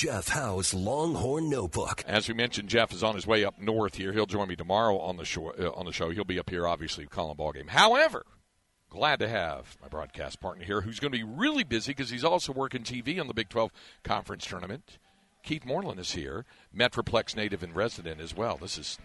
Jeff Howe's Longhorn Notebook. As we mentioned, Jeff is on his way up north here. He'll join me tomorrow on the show. Uh, on the show, he'll be up here, obviously, calling ball game. However, glad to have my broadcast partner here, who's going to be really busy because he's also working TV on the Big 12 Conference Tournament. Keith Moreland is here, Metroplex native and resident as well. This is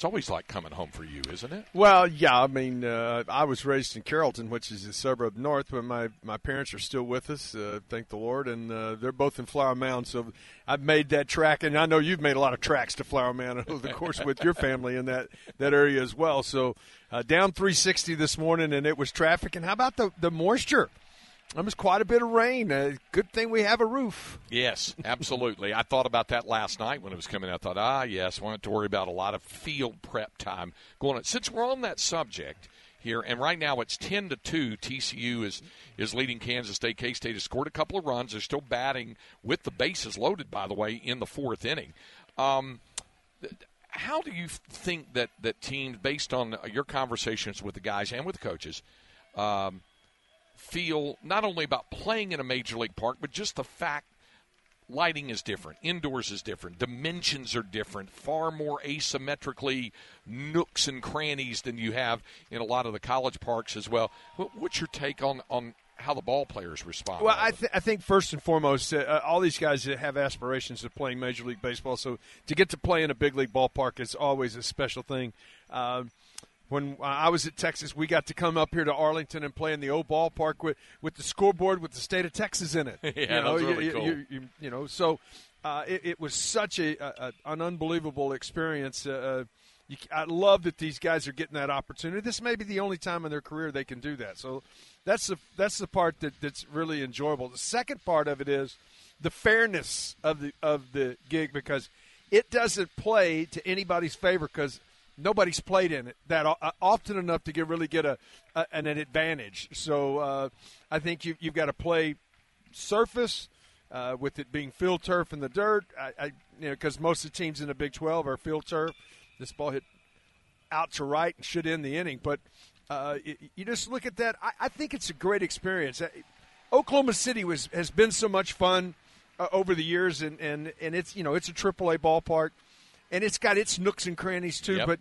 it's always like coming home for you, isn't it? Well, yeah. I mean, uh, I was raised in Carrollton, which is a suburb north, but my, my parents are still with us, uh, thank the Lord, and uh, they're both in Flower Mound. So I've made that track, and I know you've made a lot of tracks to Flower Mound over the course with your family in that, that area as well. So uh, down 360 this morning, and it was traffic. And how about the, the moisture? There was quite a bit of rain. Uh, good thing we have a roof. Yes, absolutely. I thought about that last night when it was coming. I thought, ah, yes, I have to worry about a lot of field prep time going on. Since we're on that subject here, and right now it's 10 to 2, TCU is, is leading Kansas State. K State has scored a couple of runs. They're still batting with the bases loaded, by the way, in the fourth inning. Um, how do you think that, that teams, based on your conversations with the guys and with the coaches, um, feel not only about playing in a major league park, but just the fact lighting is different, indoors is different, dimensions are different, far more asymmetrically nooks and crannies than you have in a lot of the college parks as well. What's your take on on how the ball players respond? Well, I, th- I think first and foremost, uh, all these guys have aspirations of playing Major League Baseball, so to get to play in a big league ballpark is always a special thing. Um, when I was at Texas, we got to come up here to Arlington and play in the old ballpark with, with the scoreboard with the state of Texas in it. yeah, you know, that was really you, cool. You, you, you know, so uh, it, it, was such a, a, an unbelievable experience. Uh, uh I love that these guys are getting that opportunity. This may be the only time in their career they can do that. So that's the that's the part that, that's really enjoyable. The second part of it is the fairness of the of the gig because it doesn't play to anybody's favor because nobody's played in it that often enough to get really get a, a an advantage. So uh, I think you, have got to play surface uh, with it being field turf in the dirt. I, I you know because most of the teams in the Big 12 are field turf. This ball hit out to right and should end the inning, but uh, you, just look at that. I, I, think it's a great experience. Uh, Oklahoma City was has been so much fun uh, over the years, and, and, and it's you know it's a AAA ballpark and it's got its nooks and crannies too. Yep. But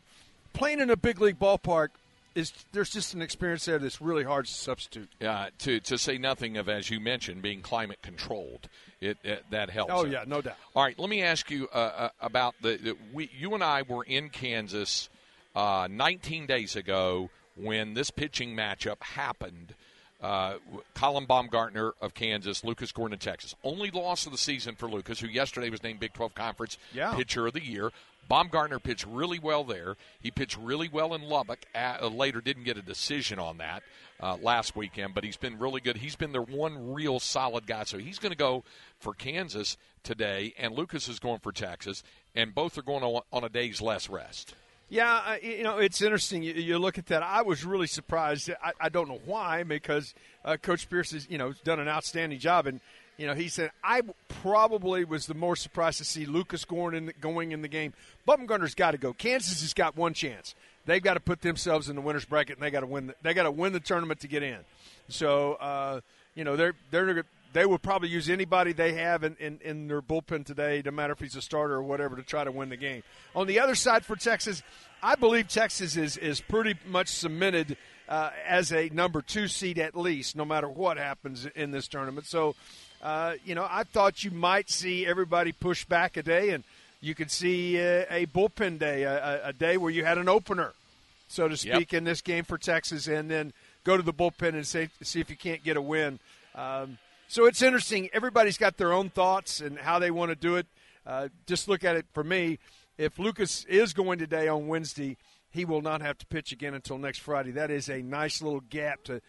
playing in a big league ballpark is there's just an experience there that's really hard to substitute. Yeah, to to say nothing of as you mentioned being climate controlled, it, it that helps. Oh yeah, no doubt. All right, let me ask you uh, uh, about the, the, we you and I were in Kansas uh, 19 days ago when this pitching matchup happened. Uh, Colin Baumgartner of Kansas, Lucas Gordon of Texas. Only loss of the season for Lucas, who yesterday was named Big 12 Conference yeah. Pitcher of the Year. Baumgartner pitched really well there. He pitched really well in Lubbock. Uh, later, didn't get a decision on that uh, last weekend, but he's been really good. He's been their one real solid guy. So he's going to go for Kansas today, and Lucas is going for Texas, and both are going on, on a day's less rest. Yeah, you know, it's interesting. You, you, look at that. I was really surprised. I, I don't know why, because uh, Coach Pierce has, you know, done an outstanding job. And, you know, he said, I probably was the more surprised to see Lucas Gordon going in the game. Baumgartner's got to go. Kansas has got one chance. They've got to put themselves in the winner's bracket, and they got to win. The, they got to win the tournament to get in. So, uh, you know, they're they're they would probably use anybody they have in, in, in, their bullpen today, no matter if he's a starter or whatever, to try to win the game. On the other side for Texas, I believe Texas is, is pretty much cemented uh, as a number two seed at least, no matter what happens in this tournament. So, uh, you know, I thought you might see everybody push back a day, and you could see a, a bullpen day, a, a, day where you had an opener, so to speak, yep. in this game for Texas, and then go to the bullpen and say, see if you can't get a win. Um, so it's interesting. Everybody's got their own thoughts and how they want to do it. Uh, just look at it for me. If Lucas is going today on Wednesday, he will not have to pitch again until next Friday. That is a nice little gap to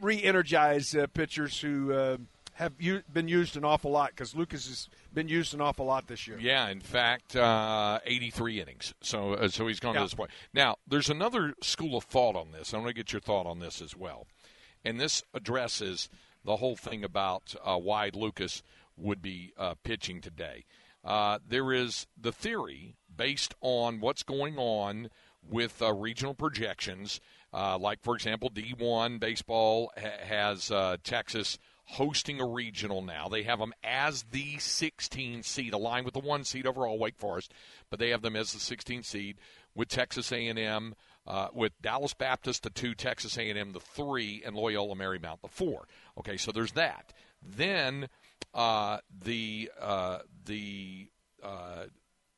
re-energize uh, pitchers who uh, have u- been used an awful lot because Lucas has been used an awful lot this year. Yeah, in fact, uh, 83 innings. So, uh, so he's gone to this point. Now, there's another school of thought on this. I want to get your thought on this as well, and this addresses the whole thing about uh, why Lucas would be uh, pitching today. Uh, there is the theory based on what's going on with uh, regional projections. Uh, like, for example, D1 baseball ha- has uh, Texas hosting a regional now. They have them as the 16 seed, aligned with the one seed overall, Wake Forest, but they have them as the 16 seed with Texas A&M, uh, with Dallas Baptist the two, Texas A&M the three, and Loyola Marymount the four. Okay, so there's that. Then uh, the uh, the uh,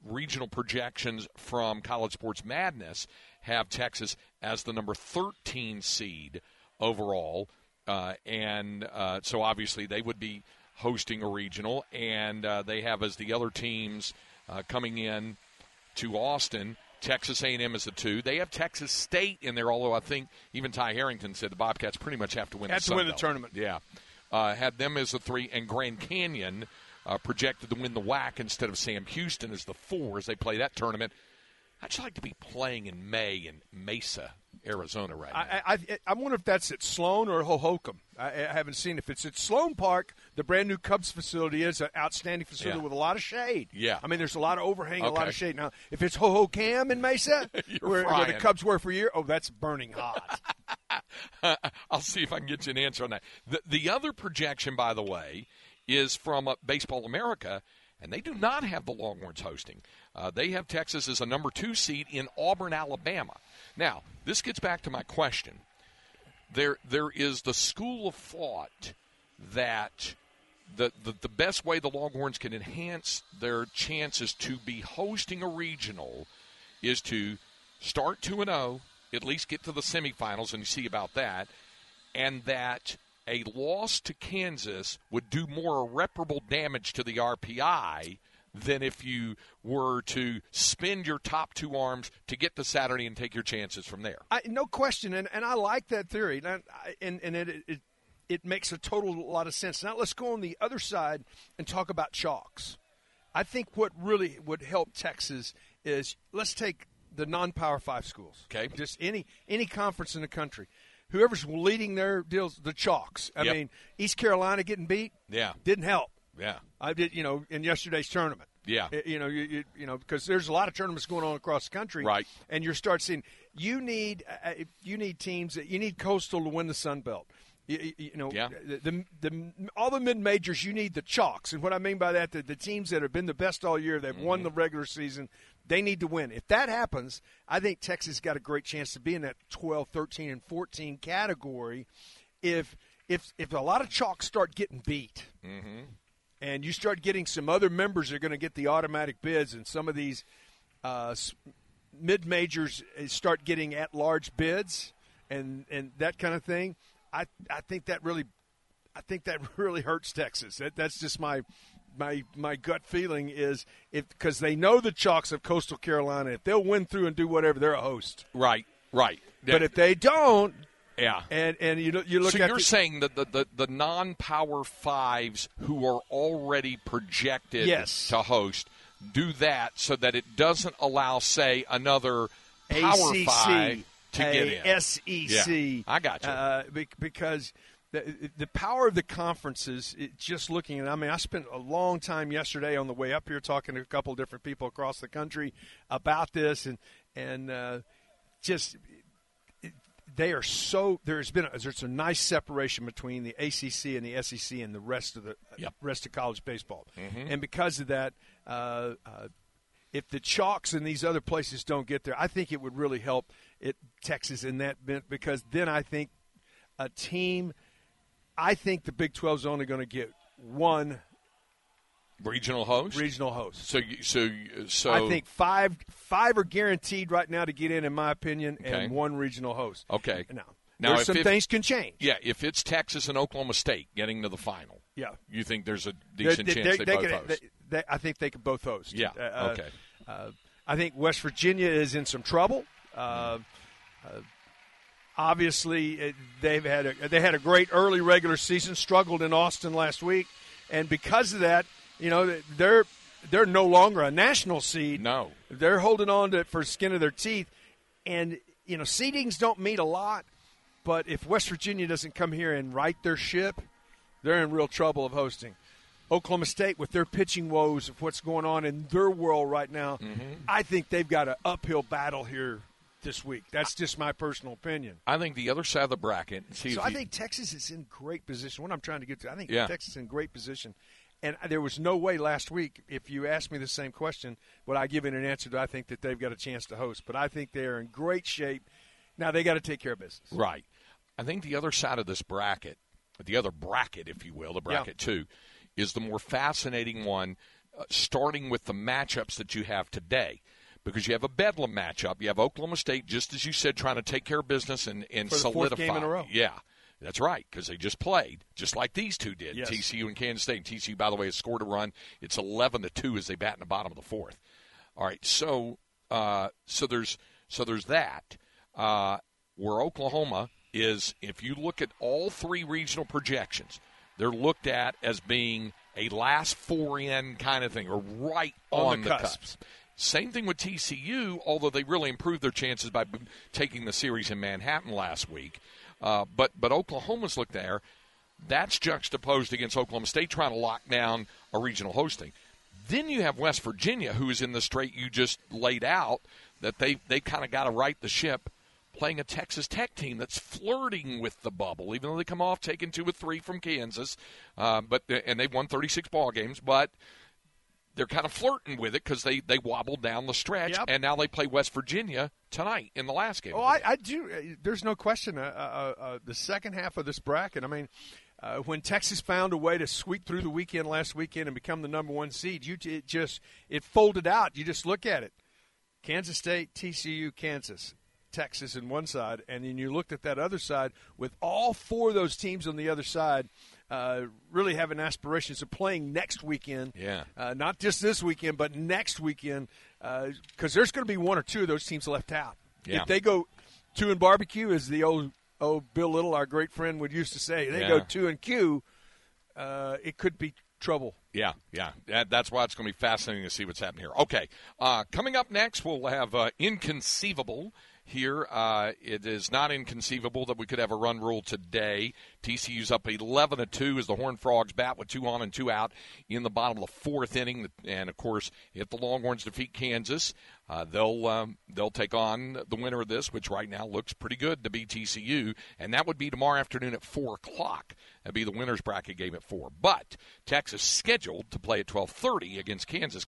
regional projections from College Sports Madness have Texas as the number 13 seed overall. Uh, and uh, so obviously they would be hosting a regional, and uh, they have as the other teams uh, coming in to Austin. Texas A&M is the two. They have Texas State in there, although I think even Ty Harrington said the Bobcats pretty much have to win. Have the to win the tournament. Yeah, uh, had them as the three, and Grand Canyon uh, projected to win the WAC instead of Sam Houston as the four as they play that tournament. I'd just like to be playing in May in Mesa, Arizona, right now. I, I, I wonder if that's at Sloan or Hohokam. I, I haven't seen if it's at Sloan Park. The brand new Cubs facility is an outstanding facility Yeah. with a lot of shade. Yeah. I mean, there's a lot of overhang, a lot of shade. Now, if it's Hohokam in Mesa, where, where the. Cubs were for a year, oh, that's burning hot. I'll see if I can get you an answer on that. The, the other projection, by the way, is from uh, Baseball America, and they do not have the Longhorns hosting. Uh, they have Texas as a number two seed in Auburn, Alabama. Now, this gets back to my question. There, there is the school of thought that the, the, the best way the Longhorns can enhance their chances to be hosting a regional is to start 2 and 0, at least get to the semifinals, and you see about that, and that a loss to Kansas would do more irreparable damage to the RPI than if you were to spend your top two arms to get to Saturday and take your chances from there. I, no question, and, and I like that theory, and and, and it, it it makes a total lot of sense. Now let's go on the other side and talk about chalks. I think what really would help Texas is let's take the non-power five schools. Okay. just any any conference in the country. Whoever's leading their deals, the chalks. I Yep. mean, East Carolina getting beat, Yeah. didn't help. Yeah. I did, you know, in yesterday's tournament. Yeah. Y- you know, you, you, you know, because there's a lot of tournaments going on across the country, Right. And you start seeing you need uh, you need teams that you need Coastal to win the Sun Belt. You, you- know, Yeah. the, the, all the mid majors, you need the chalks, and what I mean by that, the, the teams that have been the best all year, they've won Mm-hmm. the regular season, they need to win. If that happens, I think Texas got a great chance to be in that 12, 13, and 14 category. If if if a lot of chalks start getting beat, and you start getting some other members that are going to get the automatic bids, and some of these uh, mid majors start getting at large bids, and and that kind of thing. I I think that really, I think that really hurts Texas. That, that's just my. My my gut feeling is if because they know the chalks of Coastal Carolina, if they'll win through and do whatever, they're a host. Right. Right. But if they don't, yeah. and and you look- you look so at you're the, saying that the, the, the non-power fives who are already projected Yes. to host do that so that it doesn't allow, say, another power ACC, five to get in. SEC. Yeah, I got you. Uh, because the, the power of the conferences, it, just looking at, I mean, I spent a long time yesterday on the way up here talking to a couple of different people across the country about this, and and uh, just they are so there's been a, there's a nice separation between the ACC and the SEC and the rest of the Yep. rest of college baseball, and because of that. Uh, uh, if the chalks and these other places don't get there, I think it would really help it Texas in that bit because then I think a team. I think the Big 12 is only going to get one Regional host. regional host. so so so I think five five are guaranteed right now to get in, in my opinion, Okay. and one regional host. Okay. Now, Now, some it- things can change. Yeah, if it's Texas and Oklahoma State getting to the final, Yeah. you think there's a decent they- chance they, they both could- host? they- they- I think they could both host. Yeah, Uh, okay. Uh, I think West Virginia is in some trouble. Uh, uh, obviously, uh, they've had a, they had a great early regular season. Struggled in Austin last week, and because of that, you know they're they're no longer a national seed. No. they're holding on to it for skin of their teeth, and you know seedings don't mean a lot. But if West Virginia doesn't come here and right their ship, they're in real trouble of hosting. Oklahoma State, with their pitching woes of what's going on in their world right now, mm-hmm. I think they've got an uphill battle here this week. That's just my personal opinion. I think the other side of the bracket. So I you- think Texas is in great position. What I'm trying to get to, I think Yeah. Texas is in great position. And there was no way last week, if you asked me the same question, would I give it an answer that I think that they've got a chance to host. But I think they are in great shape. Now they got to take care of business. Right. I think the other side of this bracket, the other bracket, if you will, the bracket two, is the more fascinating one, uh, starting with the matchups that you have today. Because you have a bedlam matchup. You have Oklahoma State, just as you said, trying to take care of business and, and For the fourth solidify. game in a row. Yeah. That's right, because they just played, just like these two did. Yes. TCU and Kansas State. And TCU, by the way, has scored a run. It's eleven to two as they bat in the bottom of the fourth. All right, so uh, so there's so there's that. Uh, where Oklahoma is, if you look at all three regional projections, they're looked at as being a last four in kind of thing, or right On on, the the, cusp. cusp. Same thing with TCU, although they really improved their chances by taking the series in Manhattan last week. Uh, but but Oklahoma's looked there. That's juxtaposed against Oklahoma State trying to lock down a regional hosting. Then you have West Virginia, who is in the straight you just laid out, that they they kind of got to right the ship, playing a Texas Tech team that's flirting with the bubble, even though they come off taking two or three from Kansas, uh, but and they've won 36 ball games, but they're kind of flirting with it because they they wobbled down the stretch, Yep. and now they play West Virginia tonight in the last game. Oh, I, I do. uh, There's no question. Uh, uh, uh, the second half of this bracket, I mean, uh, when Texas found a way to sweep through the weekend last weekend and become the number one seed, you it just it folded out. You just look at it: Kansas State, TCU, Kansas, Texas, in one side, and then you looked at that other side with all four of those teams on the other side. Uh, really having aspirations of playing next weekend. Yeah. Uh, not just this weekend, but next weekend, because there's going to be one or two of those teams left out. Yeah. If they go two and barbecue, as the old old Bill Little, our great friend, would used to say, they go Yeah. two and Q, uh, it could be trouble. Yeah, yeah. That, that's why it's going to be fascinating to see what's happening here. Okay, uh, coming up next, we'll have uh, Inconceivable here. Uh, it is not inconceivable that we could have a run rule today. TCU's up 11 to 2 as the Horned Frogs bat with two on and two out in the bottom of the fourth inning. And, of course, if the Longhorns defeat Kansas, uh, they'll um, they'll take on the winner of this, which right now looks pretty good to be TCU, and that would be tomorrow afternoon at four o'clock. That'd be the winners bracket game at four. But Texas scheduled to play at twelve thirty against Kansas